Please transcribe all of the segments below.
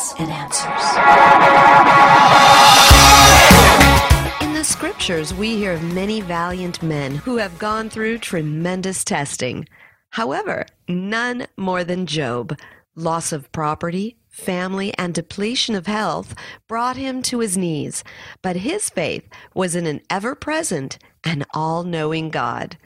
evidence and answers. In the scriptures, we hear of many valiant men who have gone through tremendous testing. However, none more than Job. Loss of property, family, and depletion of health brought him to his knees, but his faith was in an ever present and all knowing God.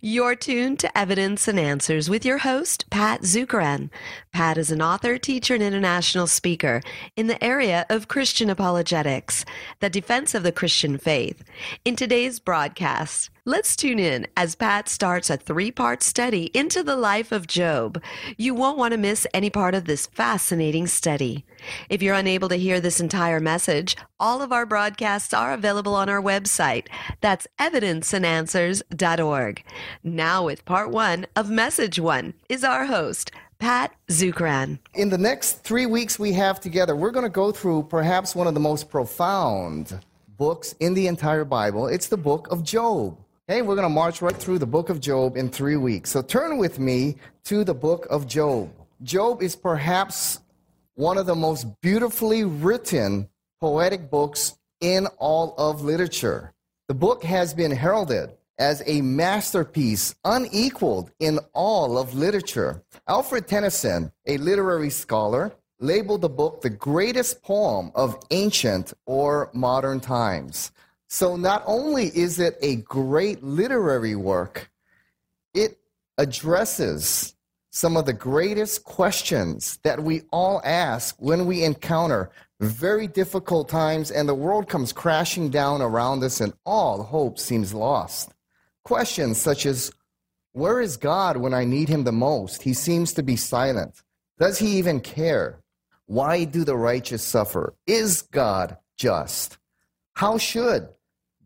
You're tuned to Evidence and Answers with your host, Pat Zukeran. Pat is an author, teacher, and international speaker in the area of Christian apologetics, the defense of the Christian faith. In today's broadcast, let's tune in as Pat starts a three part study into the life of Job. You won't want to miss any part of this fascinating study. If you're unable to hear this entire message, all of our broadcasts are available on our website. That's evidenceandanswers.org. Now, with part one of Message One, is our host, Pat Zukeran. In the next three weeks we have together, we're going to go through perhaps one of the most profound books in the entire Bible. It's the book of Job. Okay, we're going to march right through the book of Job in three weeks. So turn with me to the book of Job. Job is perhaps one of the most beautifully written poetic books in all of literature. The book has been heralded as a masterpiece unequaled in all of literature. Alfred Tennyson, a literary scholar, labeled the book the greatest poem of ancient or modern times. So not only is it a great literary work, it addresses some of the greatest questions that we all ask when we encounter very difficult times and the world comes crashing down around us and all hope seems lost. Questions such as Where is God when I need him the most? He seems to be silent. Does he even care? Why do the righteous suffer? Is God just? How should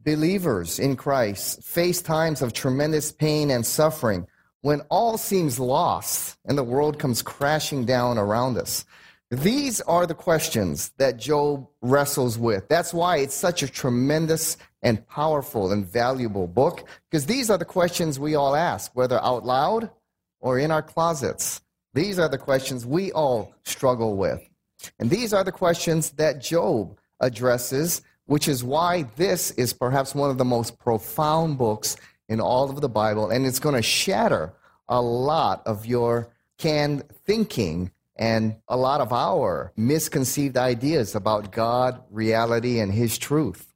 believers in Christ face times of tremendous pain and suffering when all seems lost and the world comes crashing down around us? These are the questions that Job wrestles with. That's why it's such a tremendous and powerful and valuable book, because these are the questions we all ask, whether out loud or in our closets. These are the questions we all struggle with. And these are the questions that Job addresses, which is why this is perhaps one of the most profound books in all of the Bible, and it's going to shatter a lot of your canned thinking and a lot of our misconceived ideas about God, reality, and His truth.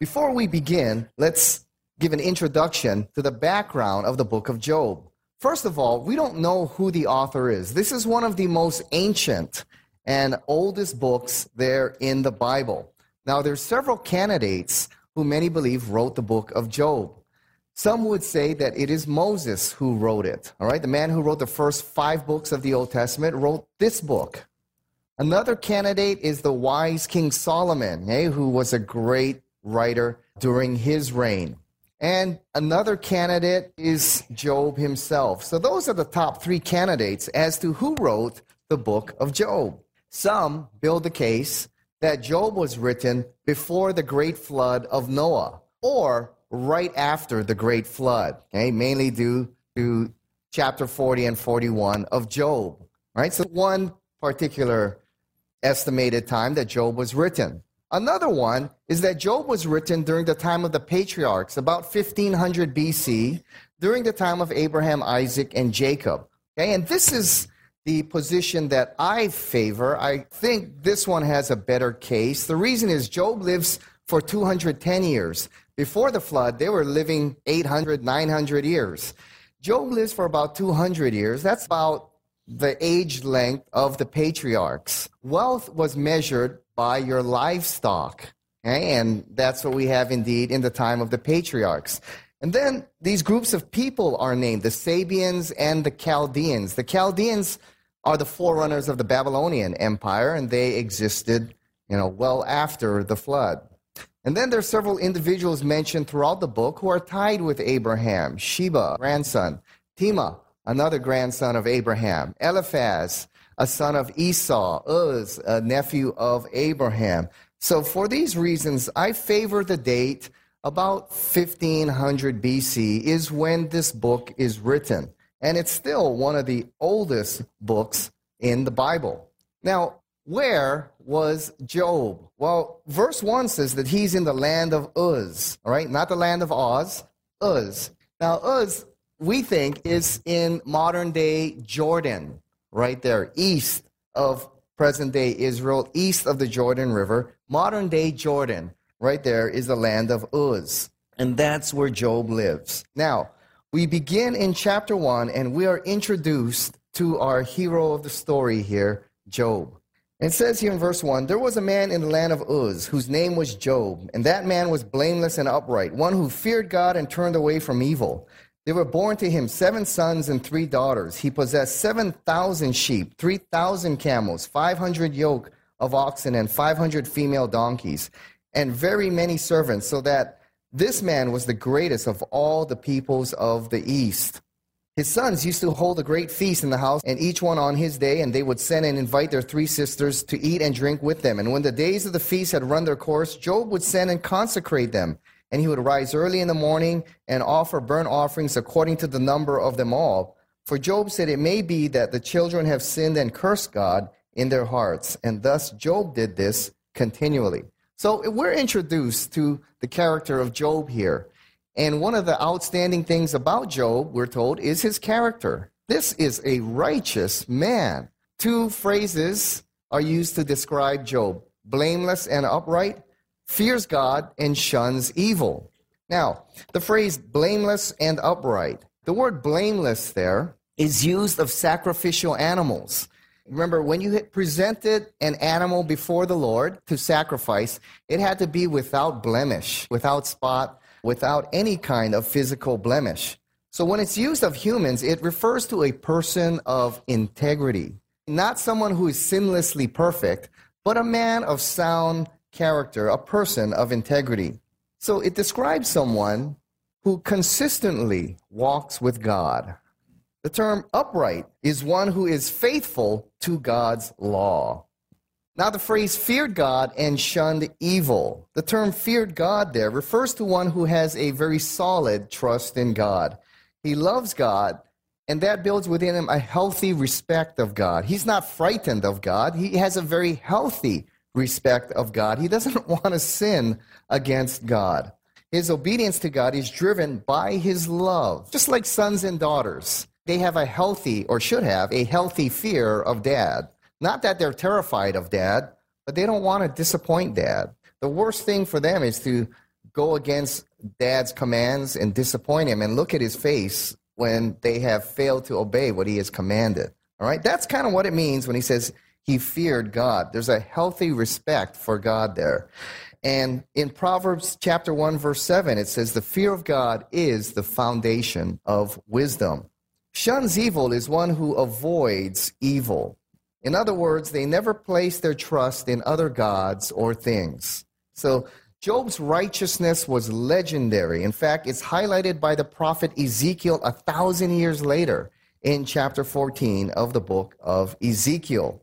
Before we begin, let's give an introduction to the background of the book of Job. First of all, we don't know who the author is. This is one of the most ancient and oldest books there in the Bible. Now, there's several candidates who many believe wrote the book of Job. Some would say that it is Moses who wrote it. All right, the man who wrote the first five books of the Old Testament wrote this book. Another candidate is the wise King Solomon, eh, who was a great writer during his reign. And another candidate is Job himself. So those are the top three candidates as to who wrote the book of Job. Some build the case that Job was written before the great flood of Noah or right after the great flood, okay, mainly due to chapter 40 and 41 of Job. Right? So one particular estimated time that Job was written. Another one is that Job was written during the time of the patriarchs, about 1500 BC, during the time of Abraham, Isaac, and Jacob. Okay, and this is the position that I favor. I think this one has a better case. The reason is Job lives for 210 years. Before the flood, they were living 800, 900 years. Job lives for about 200 years. That's about the age length of the patriarchs. Wealth was measured by your livestock. Okay? And that's what we have indeed in the time of the patriarchs. And then these groups of people are named the Sabeans and the Chaldeans. The Chaldeans are the forerunners of the Babylonian Empire, and they existed, you know, well after the flood. And then there are several individuals mentioned throughout the book who are tied with Abraham Sheba, grandson, Tema, another grandson of Abraham, Eliphaz, a son of Esau, Uz, a nephew of Abraham. So, for these reasons, I favor the date about 1500 BC is when this book is written. And it's still one of the oldest books in the Bible. Now, where was Job? Well, verse 1 says that he's in the land of Uz, all right? Not the land of Oz, Uz. Now, Uz, we think, is in modern day Jordan, right there, east of present day Israel, east of the Jordan River. Modern day Jordan, right there, is the land of Uz. And that's where Job lives. Now, we begin in chapter 1, and we are introduced to our hero of the story here, Job. It says here in verse 1 There was a man in the land of Uz whose name was Job, and that man was blameless and upright, one who feared God and turned away from evil. There were born to him seven sons and three daughters. He possessed 7,000 sheep, 3,000 camels, 500 yoke of oxen, and 500 female donkeys, and very many servants, so that this man was the greatest of all the peoples of the East. His sons used to hold a great feast in the house, and each one on his day, and they would send and invite their three sisters to eat and drink with them. And when the days of the feast had run their course, Job would send and consecrate them. And he would rise early in the morning and offer burnt offerings according to the number of them all. For Job said, It may be that the children have sinned and cursed God in their hearts. And thus Job did this continually. So we're introduced to the character of Job here. And one of the outstanding things about Job, we're told, is his character. This is a righteous man. Two phrases are used to describe Job blameless and upright, fears God, and shuns evil. Now, the phrase blameless and upright, the word blameless there is used of sacrificial animals. Remember, when you presented an animal before the Lord to sacrifice, it had to be without blemish, without spot, without any kind of physical blemish. So when it's used of humans, it refers to a person of integrity, not someone who is sinlessly perfect, but a man of sound character, a person of integrity. So it describes someone who consistently walks with God. The term upright is one who is faithful to God's law. Now, the phrase feared God and shunned evil. The term feared God there refers to one who has a very solid trust in God. He loves God, and that builds within him a healthy respect of God. He's not frightened of God, he has a very healthy respect of God. He doesn't want to sin against God. His obedience to God is driven by his love, just like sons and daughters. They have a healthy, or should have, a healthy fear of dad. Not that they're terrified of dad, but they don't want to disappoint dad. The worst thing for them is to go against dad's commands and disappoint him and look at his face when they have failed to obey what he has commanded. All right? That's kind of what it means when he says he feared God. There's a healthy respect for God there. And in Proverbs chapter 1 verse 7 it says the fear of God is the foundation of wisdom. Shuns evil is one who avoids evil. In other words, they never place their trust in other gods or things. So Job's righteousness was legendary. In fact, it's highlighted by the prophet Ezekiel a thousand years later in chapter 14 of the book of Ezekiel.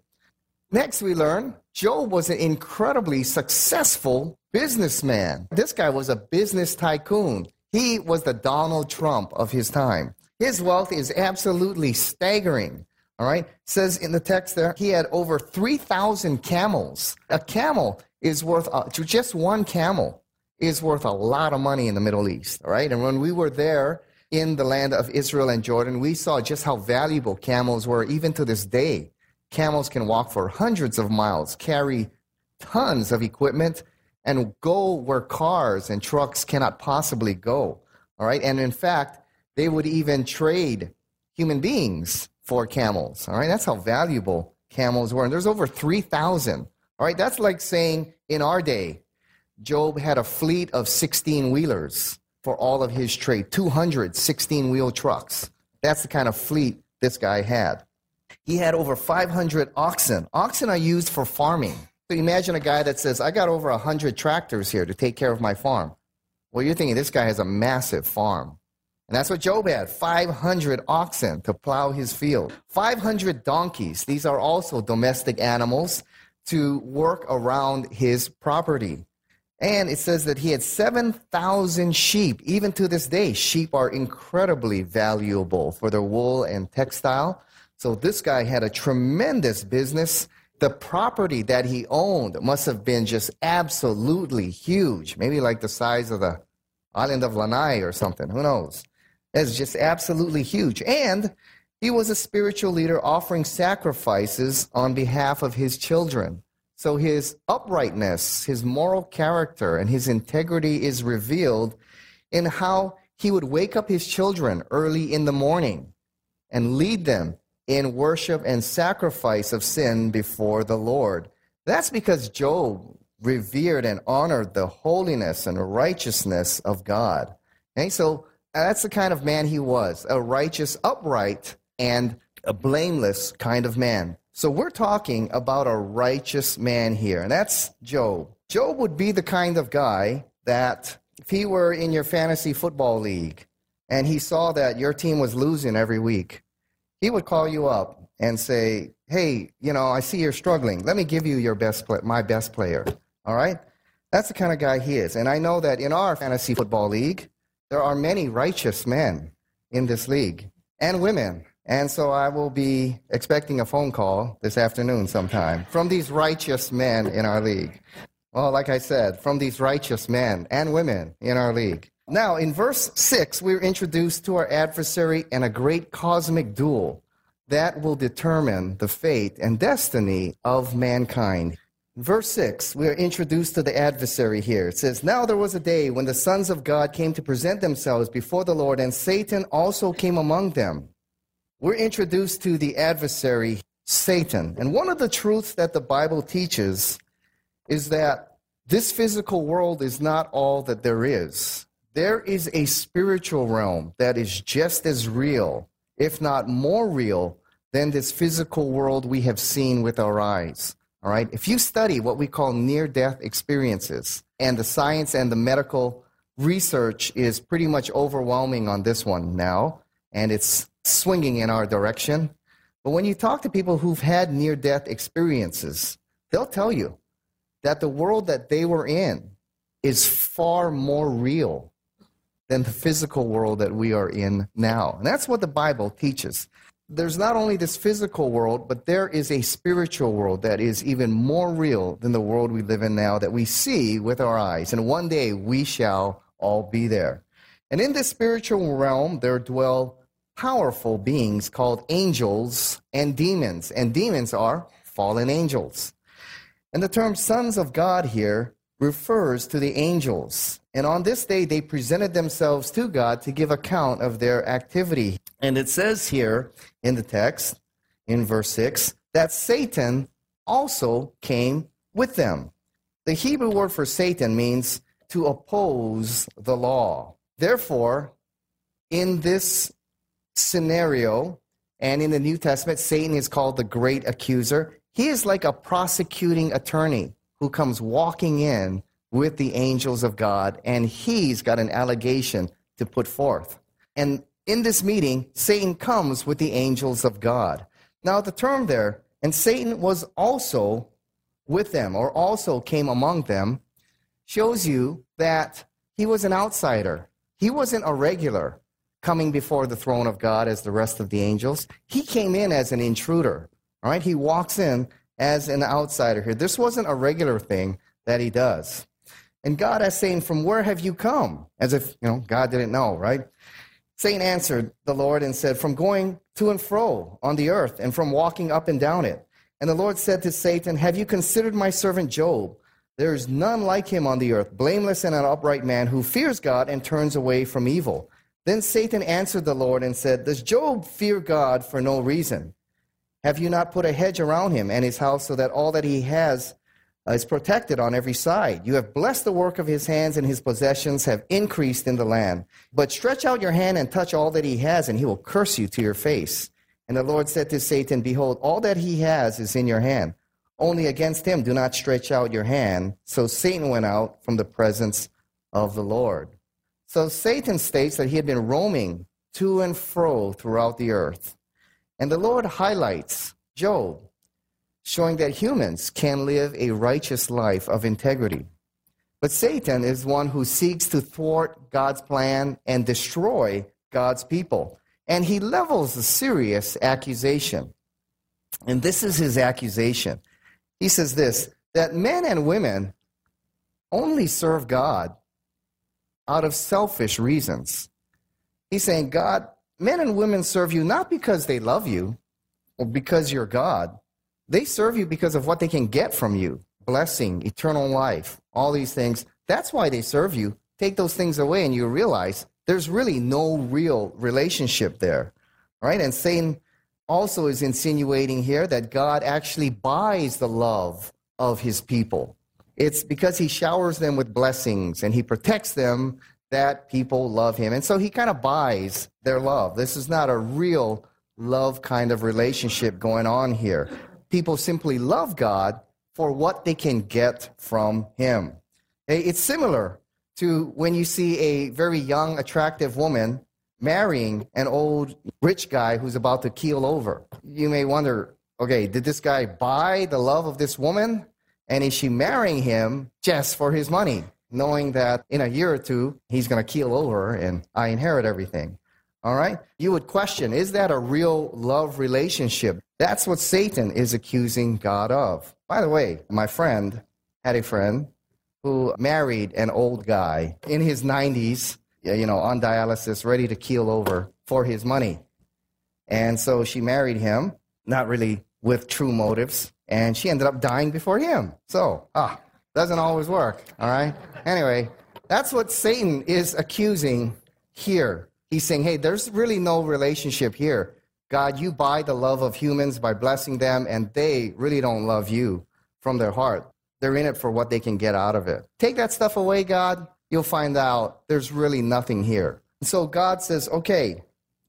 Next, we learn Job was an incredibly successful businessman. This guy was a business tycoon. He was the Donald Trump of his time. His wealth is absolutely staggering. All right. It says in the text there, he had over 3,000 camels. A camel is worth, uh, just one camel is worth a lot of money in the Middle East. All right. And when we were there in the land of Israel and Jordan, we saw just how valuable camels were, even to this day. Camels can walk for hundreds of miles, carry tons of equipment, and go where cars and trucks cannot possibly go. All right. And in fact, they would even trade human beings for camels. All right, that's how valuable camels were. And there's over 3,000. All right, that's like saying in our day, Job had a fleet of 16 wheelers for all of his trade, 216 wheel trucks. That's the kind of fleet this guy had. He had over 500 oxen. Oxen are used for farming. So imagine a guy that says, I got over 100 tractors here to take care of my farm. Well, you're thinking this guy has a massive farm. And that's what Job had 500 oxen to plow his field, 500 donkeys. These are also domestic animals to work around his property. And it says that he had 7,000 sheep. Even to this day, sheep are incredibly valuable for their wool and textile. So this guy had a tremendous business The property that he owned must have been just absolutely huge, maybe like the size of the island of Lanai or something. Who knows? It's just absolutely huge. And he was a spiritual leader offering sacrifices on behalf of his children. So his uprightness, his moral character, and his integrity is revealed in how he would wake up his children early in the morning and lead them in worship and sacrifice of sin before the Lord. That's because Job revered and honored the holiness and righteousness of God. Okay, so that's the kind of man he was a righteous, upright, and a blameless kind of man. So we're talking about a righteous man here, and that's Job. Job would be the kind of guy that if he were in your fantasy football league and he saw that your team was losing every week, he would call you up and say, "Hey, you know, I see you're struggling. Let me give you your best play- my best player." All right? That's the kind of guy he is. And I know that in our fantasy football league, there are many righteous men in this league and women. And so I will be expecting a phone call this afternoon sometime from these righteous men in our league. Well, like I said, from these righteous men and women in our league. Now, in verse 6, we're introduced to our adversary and a great cosmic duel that will determine the fate and destiny of mankind. Verse 6, we are introduced to the adversary here. It says, Now there was a day when the sons of God came to present themselves before the Lord, and Satan also came among them. We're introduced to the adversary, Satan. And one of the truths that the Bible teaches is that this physical world is not all that there is. There is a spiritual realm that is just as real, if not more real, than this physical world we have seen with our eyes. All right? If you study what we call near death experiences, and the science and the medical research is pretty much overwhelming on this one now, and it's swinging in our direction. But when you talk to people who've had near death experiences, they'll tell you that the world that they were in is far more real than the physical world that we are in now. And that's what the Bible teaches there's not only this physical world, but there is a spiritual world that is even more real than the world we live in now that we see with our eyes. And one day we shall all be there. And in this spiritual realm, there dwell powerful beings called angels and demons. And demons are fallen angels. And the term sons of God here refers to the angels. And on this day, they presented themselves to God to give account of their activity. And it says here in the text, in verse 6, that Satan also came with them. The Hebrew word for Satan means to oppose the law. Therefore, in this scenario, and in the New Testament, Satan is called the great accuser. He is like a prosecuting attorney who comes walking in with the angels of God, and he's got an allegation to put forth. And in this meeting, Satan comes with the angels of God. Now, the term there, and Satan was also with them, or also came among them, shows you that he was an outsider. He wasn't a regular coming before the throne of God as the rest of the angels. He came in as an intruder. All right, he walks in as an outsider here. This wasn't a regular thing that he does. And God is saying, From where have you come? As if, you know, God didn't know, right? Satan answered the Lord and said, From going to and fro on the earth and from walking up and down it. And the Lord said to Satan, Have you considered my servant Job? There is none like him on the earth, blameless and an upright man who fears God and turns away from evil. Then Satan answered the Lord and said, Does Job fear God for no reason? Have you not put a hedge around him and his house so that all that he has uh, is protected on every side? You have blessed the work of his hands, and his possessions have increased in the land. But stretch out your hand and touch all that he has, and he will curse you to your face. And the Lord said to Satan, Behold, all that he has is in your hand. Only against him do not stretch out your hand. So Satan went out from the presence of the Lord. So Satan states that he had been roaming to and fro throughout the earth. And the Lord highlights Job, showing that humans can live a righteous life of integrity. But Satan is one who seeks to thwart God's plan and destroy God's people. And he levels a serious accusation. And this is his accusation He says this that men and women only serve God out of selfish reasons. He's saying, God, men and women serve you not because they love you or because you're God. They serve you because of what they can get from you blessing, eternal life, all these things. That's why they serve you. Take those things away, and you realize there's really no real relationship there. Right? And Satan also is insinuating here that God actually buys the love of his people. It's because he showers them with blessings and he protects them that people love him. And so he kind of buys their love. This is not a real love kind of relationship going on here. People simply love God for what they can get from him. It's similar to when you see a very young, attractive woman marrying an old rich guy who's about to keel over. You may wonder, okay, did this guy buy the love of this woman? And is she marrying him just for his money, knowing that in a year or two he's going to keel over and I inherit everything? All right? You would question, is that a real love relationship? That's what Satan is accusing God of. By the way, my friend had a friend who married an old guy in his 90s you know, on dialysis, ready to keel over for his money. And so she married him, not really with true motives, and she ended up dying before him. So, ah, doesn't always work, all right? Anyway, that's what Satan is accusing here. He's saying, hey, there's really no relationship here. God, you buy the love of humans by blessing them, and they really don't love you from their heart. They're in it for what they can get out of it. Take that stuff away, God, you'll find out there's really nothing here. So God says, okay,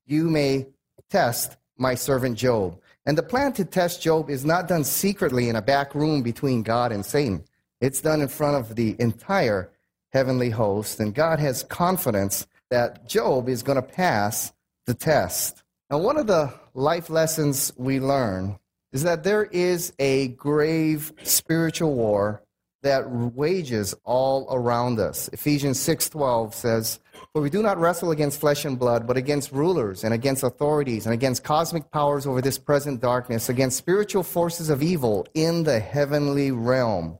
you may test my servant Job. And the plan to test Job is not done secretly in a back room between God and Satan. It's done in front of the entire heavenly host. And God has confidence that Job is going to pass the test. Now, one of the life lessons we learn is that there is a grave spiritual war that wages all around us. Ephesians 6:12 says, "For we do not wrestle against flesh and blood, but against rulers and against authorities and against cosmic powers over this present darkness, against spiritual forces of evil in the heavenly realm."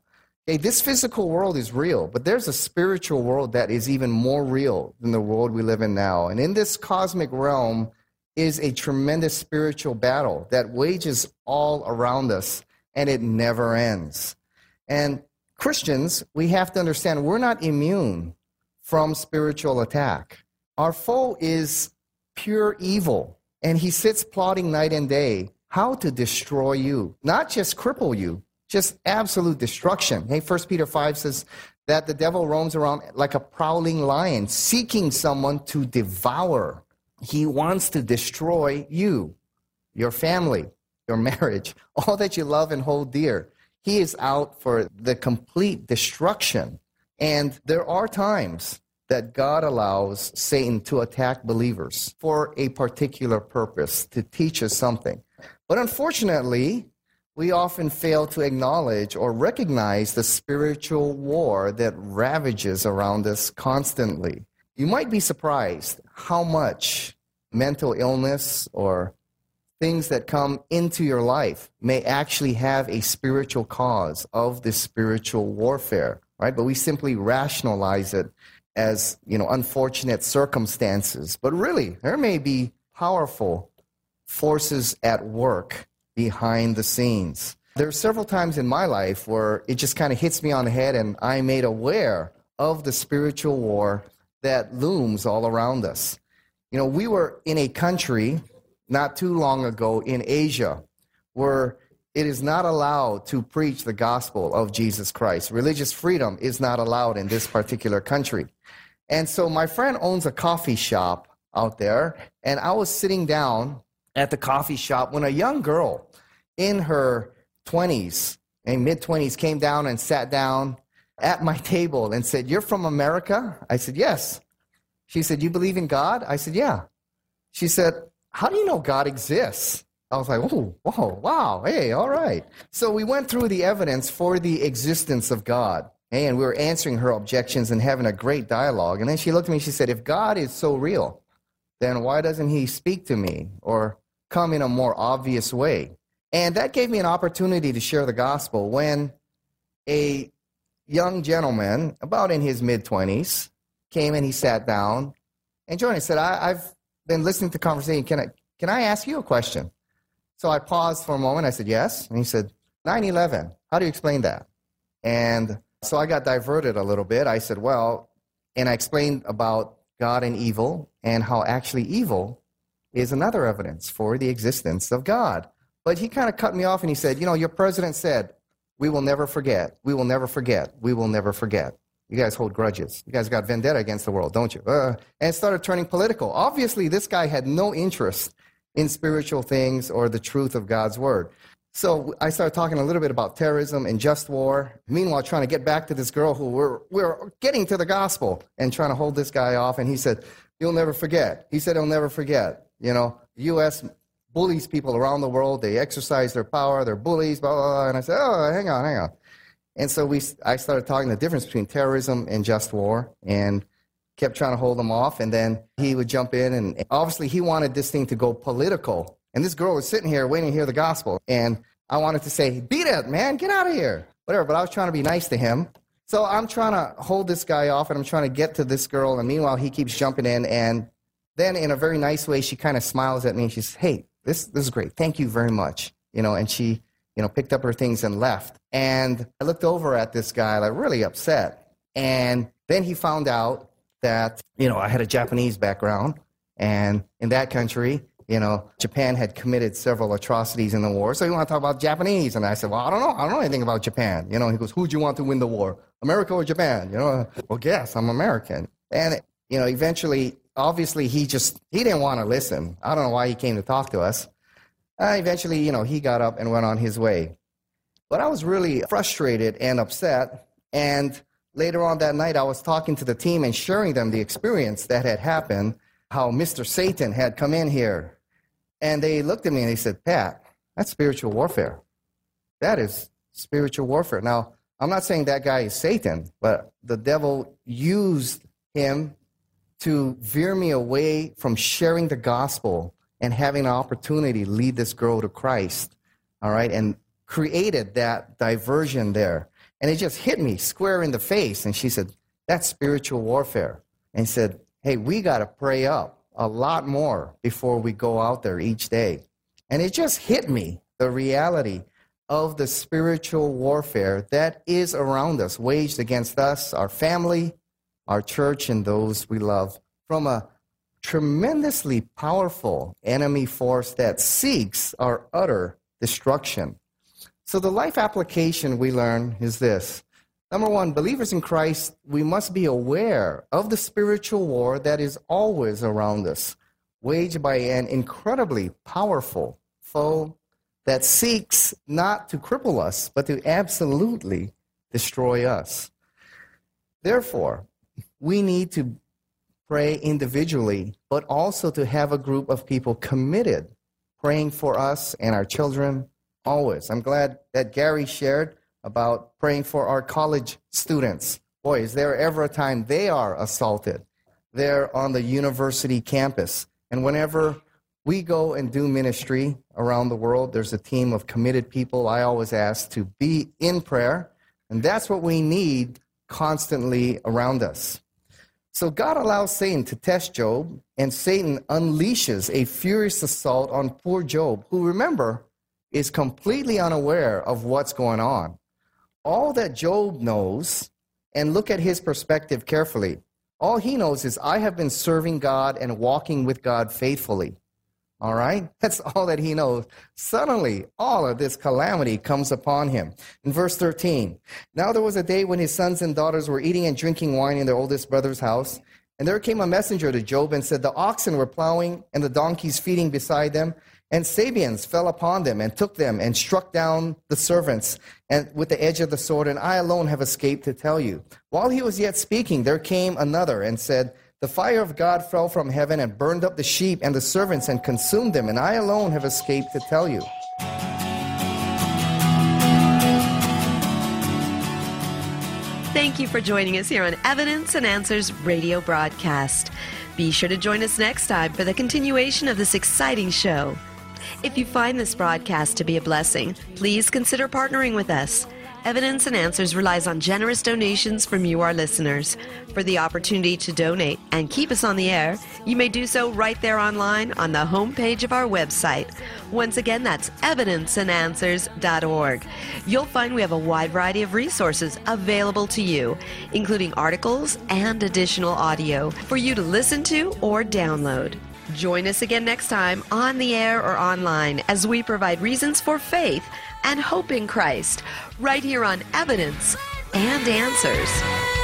Okay, this physical world is real, but there's a spiritual world that is even more real than the world we live in now. And in this cosmic realm is a tremendous spiritual battle that wages all around us and it never ends. And Christians, we have to understand we're not immune from spiritual attack. Our foe is pure evil, and he sits plotting night and day how to destroy you, not just cripple you, just absolute destruction. Hey, First Peter 5 says that the devil roams around like a prowling lion, seeking someone to devour. He wants to destroy you, your family, your marriage, all that you love and hold dear. He is out for the complete destruction. And there are times that God allows Satan to attack believers for a particular purpose, to teach us something. But unfortunately, we often fail to acknowledge or recognize the spiritual war that ravages around us constantly. You might be surprised how much mental illness or things that come into your life may actually have a spiritual cause of this spiritual warfare, right? But we simply rationalize it as, you know, unfortunate circumstances. But really, there may be powerful forces at work behind the scenes. There are several times in my life where it just kind of hits me on the head and I'm made aware of the spiritual war that looms all around us. You know, we were in a country not too long ago in Asia where it is not allowed to preach the gospel of Jesus Christ. Religious freedom is not allowed in this particular country. And so my friend owns a coffee shop out there, and I was sitting down at the coffee shop when a young girl in her 20s and mid 20s came down and sat down at my table and said, You're from America? I said, Yes. She said, You believe in God? I said, Yeah. She said, how do you know God exists? I was like, oh, whoa, wow, hey, all right. So we went through the evidence for the existence of God. And we were answering her objections and having a great dialogue. And then she looked at me, and she said, if God is so real, then why doesn't he speak to me or come in a more obvious way? And that gave me an opportunity to share the gospel when a young gentleman, about in his mid 20s, came and he sat down and joined. He said, I, have been listening to the conversation. Can I, can I ask you a question? So I paused for a moment. I said, Yes. And he said, 9 11. How do you explain that? And so I got diverted a little bit. I said, Well, and I explained about God and evil and how actually evil is another evidence for the existence of God. But he kind of cut me off and he said, You know, your president said, we will never forget. We will never forget. We will never forget. You guys hold grudges. You guys got vendetta against the world, don't you? Uh, and started turning political. Obviously, this guy had no interest in spiritual things or the truth of God's word. So I started talking a little bit about terrorism and just war. Meanwhile, trying to get back to this girl who we're, we're getting to the gospel and trying to hold this guy off. And he said, You'll never forget. He said, He'll never forget. You know, the U.S. bullies people around the world. They exercise their power. They're bullies, blah, blah, blah. And I said, Oh, hang on, hang on. And so we, I started talking the difference between terrorism and just war and kept trying to hold him off. And then he would jump in. And obviously, he wanted this thing to go political and this girl was sitting here waiting to hear the gospel. And I wanted to say, beat it, man, get out of here. Whatever. But I was trying to be nice to him. So I'm trying to hold this guy off and I'm trying to get to this girl. And meanwhile, he keeps jumping in. And then in a very nice way, she kind of smiles at me and she says, hey, this, this is great. Thank you very much. You know, and she, you know, picked up her things and left. And I looked over at this guy, like really upset. And then he found out that, you know, I had a Japanese background. And in that country, you know, Japan had committed several atrocities in the war. So you want to talk about Japanese? And I said, well, I don't know. I don't know anything about Japan. You know, he goes, who'd you want to win the war? America or Japan? You know, well, guess I'm American. And, you know, eventually, obviously, he just, he didn't want to listen. I don't know why he came to talk to us. Uh, eventually, you know, he got up and went on his way. But I was really frustrated and upset. And later on that night, I was talking to the team and sharing them the experience that had happened, how Mr. Satan had come in here and they looked at me and they said, Pat, that's spiritual warfare. That is spiritual warfare. Now, I'm not saying that guy is Satan, but the devil used him to veer me away from sharing the gospel and having an opportunity to lead this girl to Christ. All right, and created that diversion there. And it just hit me square in the face. And she said, That's spiritual warfare. And said, Hey, we got to pray up a lot more before we go out there each day. And it just hit me the reality of the spiritual warfare that is around us, waged against us, our family, our church, and those we love from a tremendously powerful enemy force that seeks our utter destruction. So, the life application we learn is this Number one, believers in Christ, we must be aware of the spiritual war that is always around us, waged by an incredibly powerful foe that seeks not to cripple us, but to absolutely destroy us. Therefore, we need to pray individually, but also to have a group of people committed praying for us and our children always. I'm glad that Gary shared about praying for our college students. Boy, is there ever a time they are assaulted? They're on the university campus. And whenever we go and do ministry around the world, there's a team of committed people I always ask to be in prayer. And that's what we need constantly around us. So God allows Satan to test Job, and Satan unleashes a furious assault on poor Job, who, remember, is completely unaware of what's going on all that Job knows, and look at his perspective carefully. All he knows is, I have been serving God and walking with God faithfully. All right? That's all that he knows. Suddenly, all of this calamity comes upon him. In verse 13, now there was a day when his sons and daughters were eating and drinking wine in their oldest brother's house. And there came a messenger to Job and said, The oxen were plowing and the donkeys feeding beside them, and Sabeans fell upon them and took them and struck down the servants and with the edge of the sword, and I alone have escaped to tell you. While he was yet speaking, there came another and said, The fire of God fell from heaven and burned up the sheep and the servants and consumed them, and I alone have escaped to tell you. Thank you for joining us here on Evidence and Answers radio broadcast. Be sure to join us next time for the continuation of this exciting show. If you find this broadcast to be a blessing, please consider partnering with us. Evidence and Answers relies on generous donations from you, our listeners. For the opportunity to donate and keep us on the air, you may do so right there online on the homepage of our website. Once again, that's evidenceandanswers.org. You'll find we have a wide variety of resources available to you, including articles and additional audio for you to listen to or download. Join us again next time on the air or online as we provide reasons for faith and hope in Christ right here on Evidence and Answers.